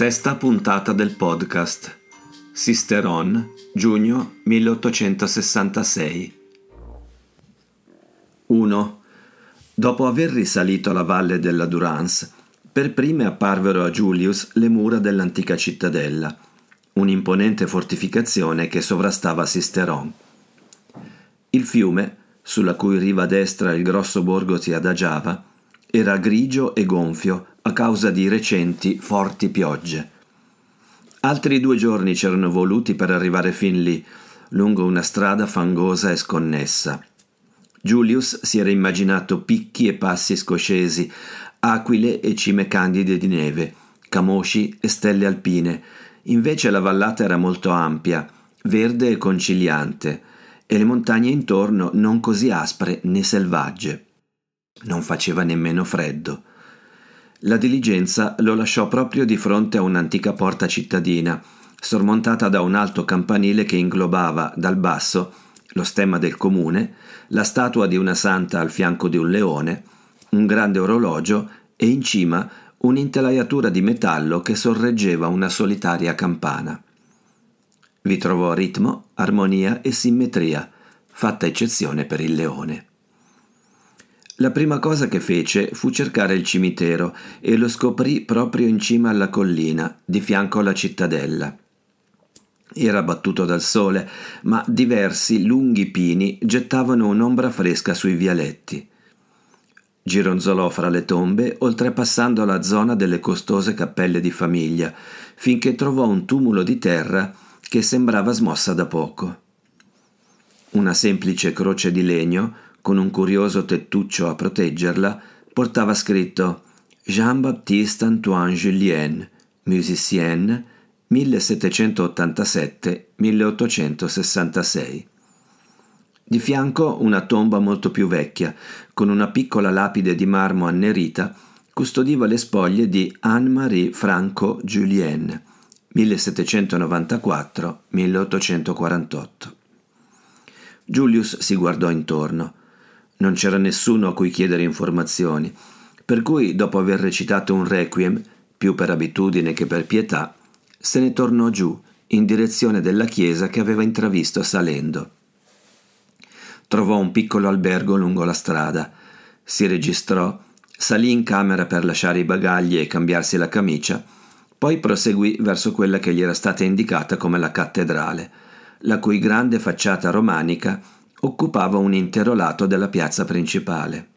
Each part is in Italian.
Sesta puntata del podcast. Sister On, giugno 1866. 1. Dopo aver risalito la valle della Durance, per prime apparvero a Julius le mura dell'antica cittadella, un'imponente fortificazione che sovrastava Sisteron. Il fiume, sulla cui riva destra il grosso borgo si adagiava, era grigio e gonfio a causa di recenti forti piogge. Altri due giorni c'erano voluti per arrivare fin lì, lungo una strada fangosa e sconnessa. Julius si era immaginato picchi e passi scoscesi, aquile e cime candide di neve, camosci e stelle alpine. Invece la vallata era molto ampia, verde e conciliante, e le montagne intorno non così aspre né selvagge. Non faceva nemmeno freddo. La diligenza lo lasciò proprio di fronte a un'antica porta cittadina, sormontata da un alto campanile che inglobava dal basso lo stemma del comune, la statua di una santa al fianco di un leone, un grande orologio e in cima un'intelaiatura di metallo che sorreggeva una solitaria campana. Vi trovò ritmo, armonia e simmetria, fatta eccezione per il leone. La prima cosa che fece fu cercare il cimitero e lo scoprì proprio in cima alla collina, di fianco alla cittadella. Era battuto dal sole, ma diversi lunghi pini gettavano un'ombra fresca sui vialetti. Gironzolò fra le tombe, oltrepassando la zona delle costose cappelle di famiglia, finché trovò un tumulo di terra che sembrava smossa da poco. Una semplice croce di legno, con un curioso tettuccio a proteggerla, portava scritto Jean-Baptiste Antoine Julien, musicien 1787-1866. Di fianco una tomba molto più vecchia, con una piccola lapide di marmo annerita, custodiva le spoglie di Anne-Marie Franco Julien, 1794-1848. Julius si guardò intorno. Non c'era nessuno a cui chiedere informazioni, per cui, dopo aver recitato un requiem, più per abitudine che per pietà, se ne tornò giù, in direzione della chiesa che aveva intravisto salendo. Trovò un piccolo albergo lungo la strada, si registrò, salì in camera per lasciare i bagagli e cambiarsi la camicia, poi proseguì verso quella che gli era stata indicata come la cattedrale, la cui grande facciata romanica occupava un intero lato della piazza principale.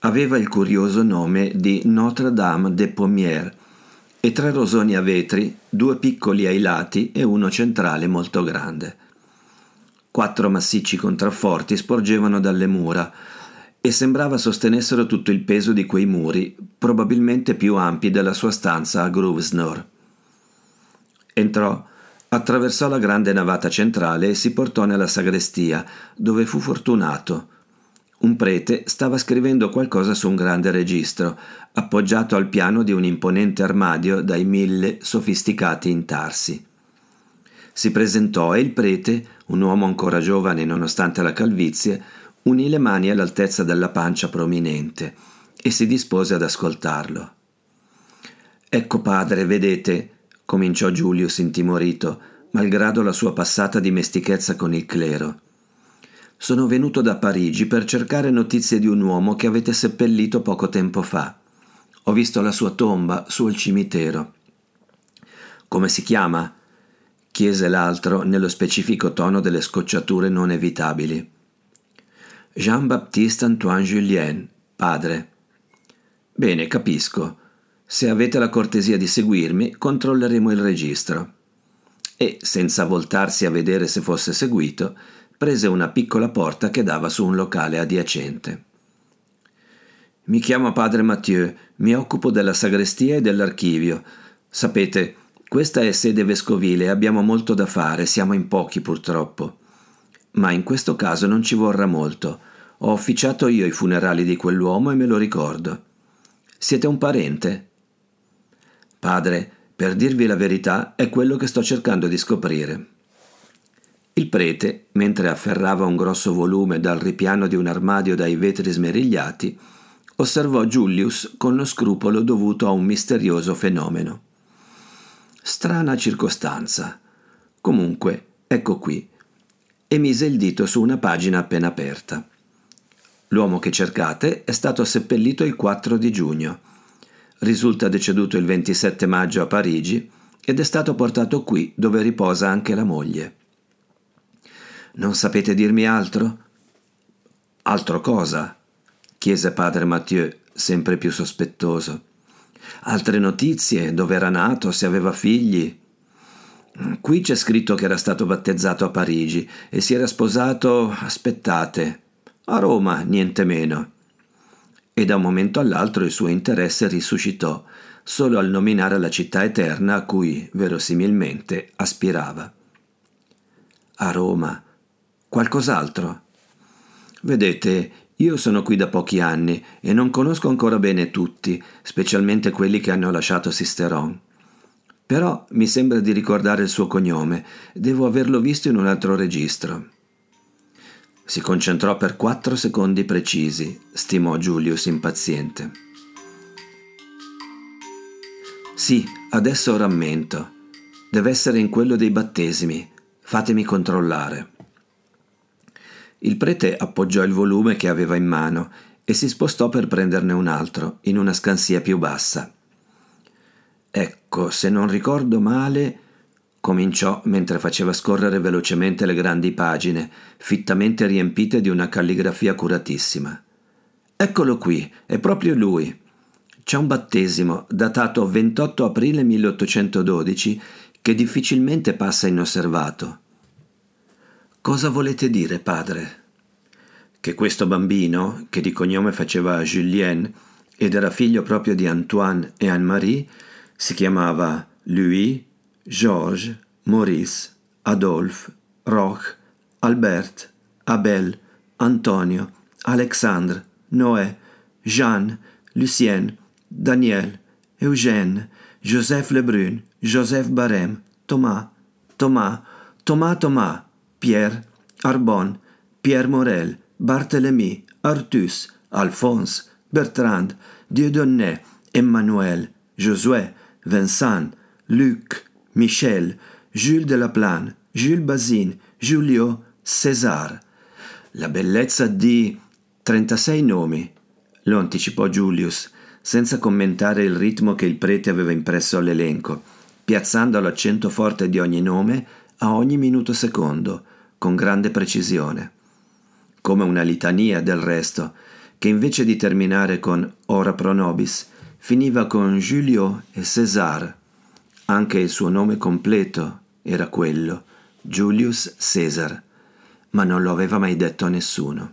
Aveva il curioso nome di Notre-Dame des Pommiers e tre rosoni a vetri, due piccoli ai lati e uno centrale molto grande. Quattro massicci contrafforti sporgevano dalle mura e sembrava sostenessero tutto il peso di quei muri, probabilmente più ampi della sua stanza a Grosvenor. Entrò Attraversò la grande navata centrale e si portò nella sagrestia, dove fu fortunato. Un prete stava scrivendo qualcosa su un grande registro, appoggiato al piano di un imponente armadio dai mille sofisticati intarsi. Si presentò e il prete, un uomo ancora giovane nonostante la calvizie, unì le mani all'altezza della pancia prominente e si dispose ad ascoltarlo. Ecco padre, vedete, cominciò Giulius intimorito, malgrado la sua passata dimestichezza con il clero. Sono venuto da Parigi per cercare notizie di un uomo che avete seppellito poco tempo fa. Ho visto la sua tomba sul cimitero. Come si chiama? chiese l'altro nello specifico tono delle scocciature non evitabili. Jean-Baptiste Antoine Julien, padre. Bene, capisco. Se avete la cortesia di seguirmi, controlleremo il registro. E, senza voltarsi a vedere se fosse seguito, prese una piccola porta che dava su un locale adiacente. Mi chiamo padre Mathieu, mi occupo della sagrestia e dell'archivio. Sapete, questa è sede vescovile abbiamo molto da fare, siamo in pochi purtroppo. Ma in questo caso non ci vorrà molto. Ho officiato io i funerali di quell'uomo e me lo ricordo. Siete un parente? Padre, per dirvi la verità, è quello che sto cercando di scoprire. Il prete, mentre afferrava un grosso volume dal ripiano di un armadio dai vetri smerigliati, osservò Julius con lo scrupolo dovuto a un misterioso fenomeno. Strana circostanza. Comunque, ecco qui. E mise il dito su una pagina appena aperta. L'uomo che cercate è stato seppellito il 4 di giugno. Risulta deceduto il 27 maggio a Parigi ed è stato portato qui dove riposa anche la moglie. Non sapete dirmi altro? Altro cosa? chiese padre Mathieu, sempre più sospettoso. Altre notizie, dove era nato, se aveva figli. Qui c'è scritto che era stato battezzato a Parigi e si era sposato, aspettate, a Roma, niente meno. E da un momento all'altro il suo interesse risuscitò, solo al nominare la città eterna a cui, verosimilmente, aspirava. A Roma, Qualcos'altro? Vedete, io sono qui da pochi anni e non conosco ancora bene tutti, specialmente quelli che hanno lasciato Sisteron. Però mi sembra di ricordare il suo cognome, devo averlo visto in un altro registro. Si concentrò per quattro secondi precisi, stimò Julius impaziente. Sì, adesso rammento. Deve essere in quello dei battesimi. Fatemi controllare. Il prete appoggiò il volume che aveva in mano e si spostò per prenderne un altro, in una scansia più bassa. Ecco, se non ricordo male, cominciò mentre faceva scorrere velocemente le grandi pagine, fittamente riempite di una calligrafia curatissima. Eccolo qui, è proprio lui. C'è un battesimo datato 28 aprile 1812 che difficilmente passa inosservato. Cosa volete dire, padre? Che questo bambino, che di cognome faceva Julien ed era figlio proprio di Antoine e Anne-Marie, si chiamava Louis, Georges, Maurice, Adolphe, Roch, Albert, Abel, Antonio, Alexandre, Noé, Jeanne, Lucien, Daniel, Eugène, Joseph Lebrun, Joseph Barème, Thomas, Thomas, Thomas Thomas, Pierre, Arbon, Pierre Morel, Barthélemy, Artus, Alphonse, Bertrand, Dieudonné, Emmanuel, Josué, Vincent, Luc, Michel, Jules de la Plane, Jules Bazin, Giulio, César. La bellezza di 36 nomi, lo anticipò Julius, senza commentare il ritmo che il prete aveva impresso all'elenco, piazzando l'accento forte di ogni nome a ogni minuto secondo, con grande precisione. Come una litania del resto, che invece di terminare con ora pro nobis, finiva con Giulio e César. Anche il suo nome completo era quello, Julius Caesar, ma non lo aveva mai detto a nessuno.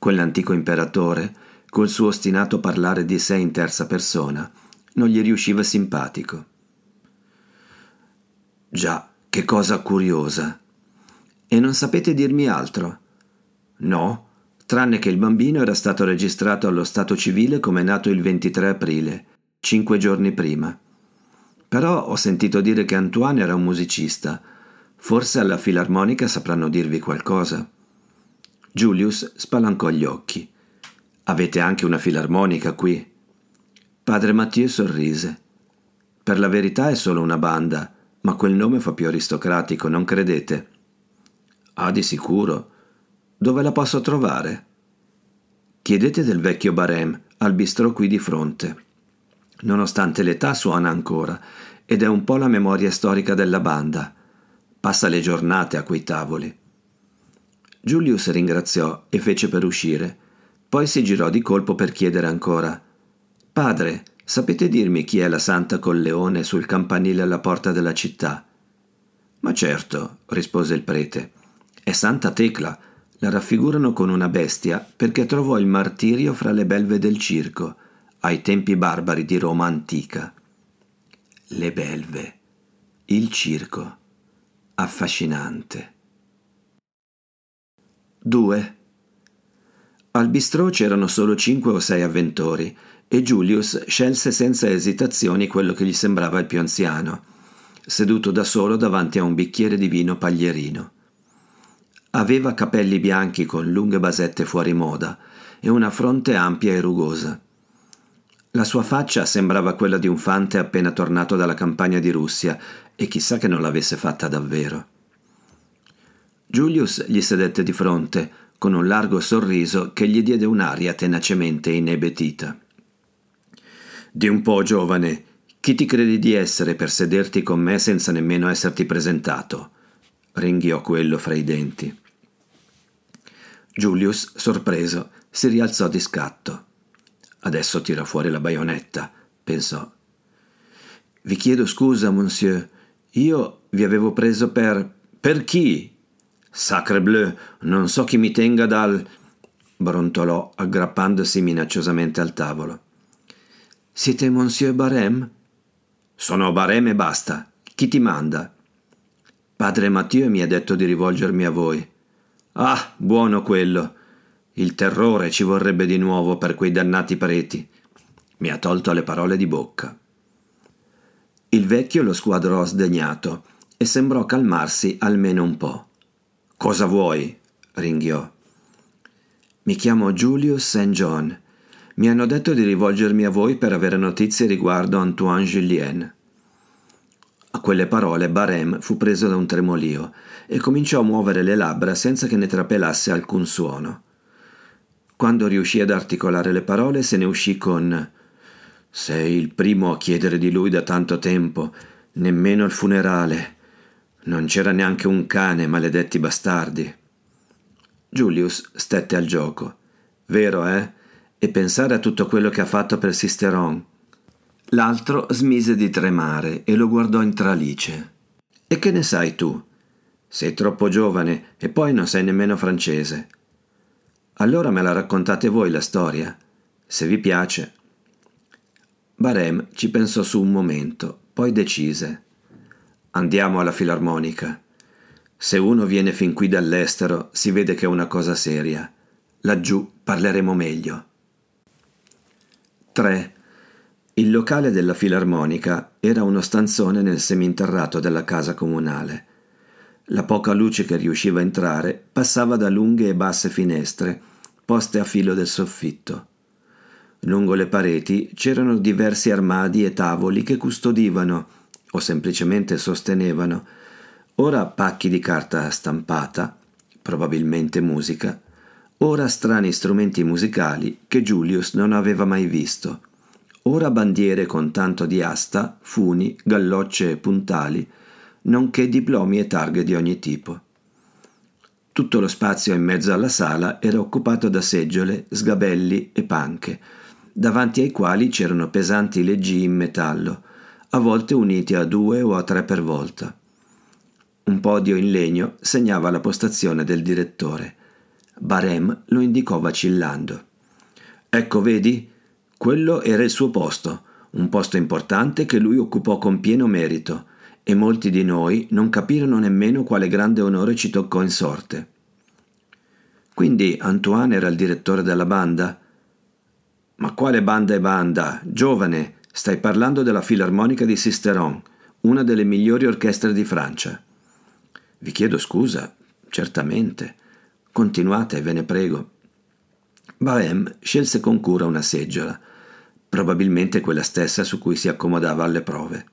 Quell'antico imperatore, col suo ostinato parlare di sé in terza persona, non gli riusciva simpatico. Già, che cosa curiosa. E non sapete dirmi altro? No, tranne che il bambino era stato registrato allo stato civile come nato il 23 aprile, cinque giorni prima. Però ho sentito dire che Antoine era un musicista. Forse alla filarmonica sapranno dirvi qualcosa. Julius spalancò gli occhi. Avete anche una filarmonica qui? Padre Mathieu sorrise. Per la verità è solo una banda ma quel nome fa più aristocratico, non credete? Ah, di sicuro. Dove la posso trovare? Chiedete del vecchio Barem, al bistrò qui di fronte. Nonostante l'età suona ancora, ed è un po' la memoria storica della banda. Passa le giornate a quei tavoli. Julius ringraziò e fece per uscire. Poi si girò di colpo per chiedere ancora: Padre, Sapete dirmi chi è la santa col leone sul campanile alla porta della città? Ma certo, rispose il prete, è Santa Tecla, la raffigurano con una bestia perché trovò il martirio fra le belve del circo, ai tempi barbari di Roma antica. Le belve, il circo, affascinante. 2. Al bistrò c'erano solo cinque o sei avventori e Julius scelse senza esitazioni quello che gli sembrava il più anziano, seduto da solo davanti a un bicchiere di vino paglierino. Aveva capelli bianchi con lunghe basette fuori moda e una fronte ampia e rugosa. La sua faccia sembrava quella di un fante appena tornato dalla campagna di Russia e chissà che non l'avesse fatta davvero. Julius gli sedette di fronte, con un largo sorriso che gli diede un'aria tenacemente inebetita. Di un po', giovane, chi ti credi di essere per sederti con me senza nemmeno esserti presentato? ringhiò quello fra i denti. Julius, sorpreso, si rialzò di scatto. Adesso tira fuori la baionetta, pensò. Vi chiedo scusa, monsieur. Io vi avevo preso per. Per chi? Sacre bleu, non so chi mi tenga dal. brontolò, aggrappandosi minacciosamente al tavolo. Siete monsieur Barem? Sono Barem e basta. Chi ti manda? Padre Matteo mi ha detto di rivolgermi a voi. Ah, buono quello. Il terrore ci vorrebbe di nuovo per quei dannati preti. Mi ha tolto le parole di bocca. Il vecchio lo squadrò sdegnato e sembrò calmarsi almeno un po'. Cosa vuoi? ringhiò. Mi chiamo Julius St. John. Mi hanno detto di rivolgermi a voi per avere notizie riguardo Antoine Julien. A quelle parole Barem fu preso da un tremolio e cominciò a muovere le labbra senza che ne trapelasse alcun suono. Quando riuscì ad articolare le parole se ne uscì con Sei il primo a chiedere di lui da tanto tempo, nemmeno il funerale. Non c'era neanche un cane, maledetti bastardi. Julius stette al gioco. Vero, eh? E pensare a tutto quello che ha fatto per Sisteron. L'altro smise di tremare e lo guardò in tralice. E che ne sai tu? Sei troppo giovane e poi non sei nemmeno francese. Allora me la raccontate voi la storia, se vi piace. Barem ci pensò su un momento, poi decise. Andiamo alla filarmonica. Se uno viene fin qui dall'estero, si vede che è una cosa seria. Laggiù parleremo meglio. 3. Il locale della filarmonica era uno stanzone nel seminterrato della casa comunale. La poca luce che riusciva a entrare passava da lunghe e basse finestre, poste a filo del soffitto. Lungo le pareti c'erano diversi armadi e tavoli che custodivano o semplicemente sostenevano ora pacchi di carta stampata, probabilmente musica, ora strani strumenti musicali che Julius non aveva mai visto, ora bandiere con tanto di asta, funi, gallocce e puntali, nonché diplomi e targhe di ogni tipo. Tutto lo spazio in mezzo alla sala era occupato da seggiole, sgabelli e panche, davanti ai quali c'erano pesanti leggii in metallo, a volte uniti a due o a tre per volta. Un podio in legno segnava la postazione del direttore. Barem lo indicò vacillando. Ecco, vedi? Quello era il suo posto, un posto importante che lui occupò con pieno merito, e molti di noi non capirono nemmeno quale grande onore ci toccò in sorte. Quindi Antoine era il direttore della banda? Ma quale banda e banda? Giovane, Stai parlando della Filarmonica di Sisteron, una delle migliori orchestre di Francia. Vi chiedo scusa, certamente. Continuate, ve ne prego. Baem scelse con cura una seggiola, probabilmente quella stessa su cui si accomodava alle prove.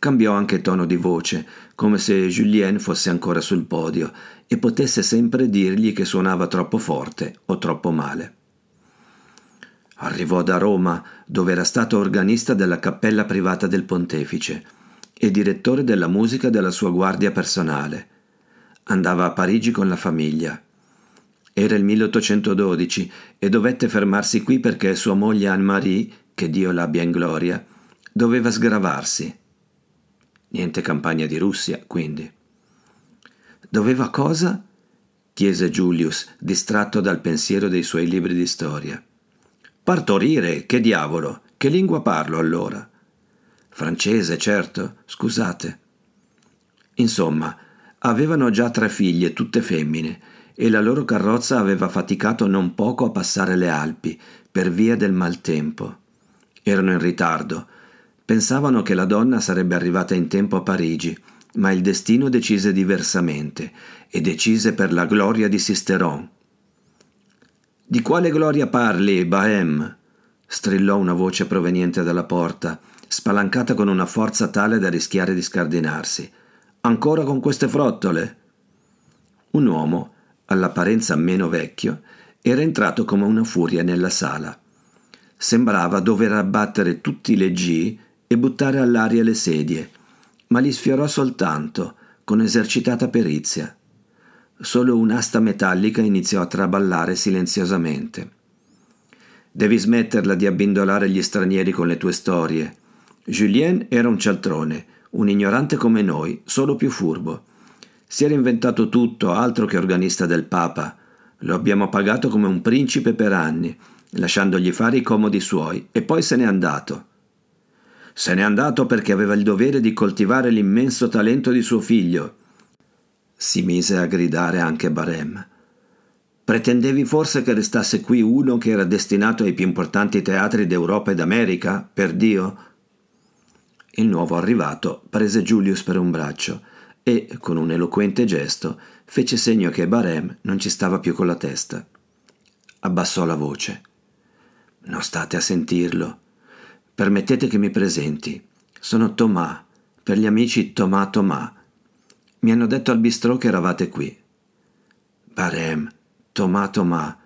Cambiò anche tono di voce, come se Julien fosse ancora sul podio e potesse sempre dirgli che suonava troppo forte o troppo male. Arrivò da Roma, dove era stato organista della cappella privata del pontefice e direttore della musica della sua guardia personale. Andava a Parigi con la famiglia. Era il 1812 e dovette fermarsi qui perché sua moglie Anne-Marie, che Dio l'abbia in gloria, doveva sgravarsi. Niente campagna di Russia, quindi. Doveva cosa? chiese Julius, distratto dal pensiero dei suoi libri di storia. Partorire, che diavolo! Che lingua parlo allora? Francese, certo, scusate. Insomma, avevano già tre figlie, tutte femmine, e la loro carrozza aveva faticato non poco a passare le Alpi per via del maltempo. Erano in ritardo. Pensavano che la donna sarebbe arrivata in tempo a Parigi, ma il destino decise diversamente e decise per la gloria di Sisteron. Di quale gloria parli, Bahem? strillò una voce proveniente dalla porta, spalancata con una forza tale da rischiare di scardinarsi. Ancora con queste frottole? Un uomo, all'apparenza meno vecchio, era entrato come una furia nella sala. Sembrava dover abbattere tutti i leggii e buttare all'aria le sedie, ma li sfiorò soltanto, con esercitata perizia. Solo un'asta metallica iniziò a traballare silenziosamente. Devi smetterla di abbindolare gli stranieri con le tue storie. Julien era un cialtrone, un ignorante come noi, solo più furbo. Si era inventato tutto, altro che organista del Papa. Lo abbiamo pagato come un principe per anni, lasciandogli fare i comodi suoi, e poi se n'è andato. Se n'è andato perché aveva il dovere di coltivare l'immenso talento di suo figlio. Si mise a gridare anche Barem. Pretendevi forse che restasse qui uno che era destinato ai più importanti teatri d'Europa e d'America, per Dio? Il nuovo arrivato prese Julius per un braccio e, con un eloquente gesto, fece segno che Barem non ci stava più con la testa. Abbassò la voce. Non state a sentirlo. Permettete che mi presenti. Sono Tomà, per gli amici Tomà Tomà. Mi hanno detto al bistrò che eravate qui. Barem, Tomà Tomà.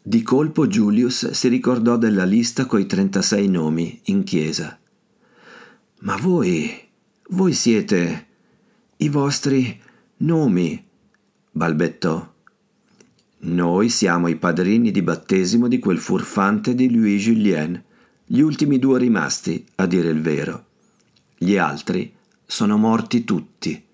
Di colpo Julius si ricordò della lista coi 36 nomi in chiesa. Ma voi, voi siete i vostri nomi, balbettò. Noi siamo i padrini di battesimo di quel furfante di Louis Julien gli ultimi due rimasti, a dire il vero. Gli altri sono morti tutti.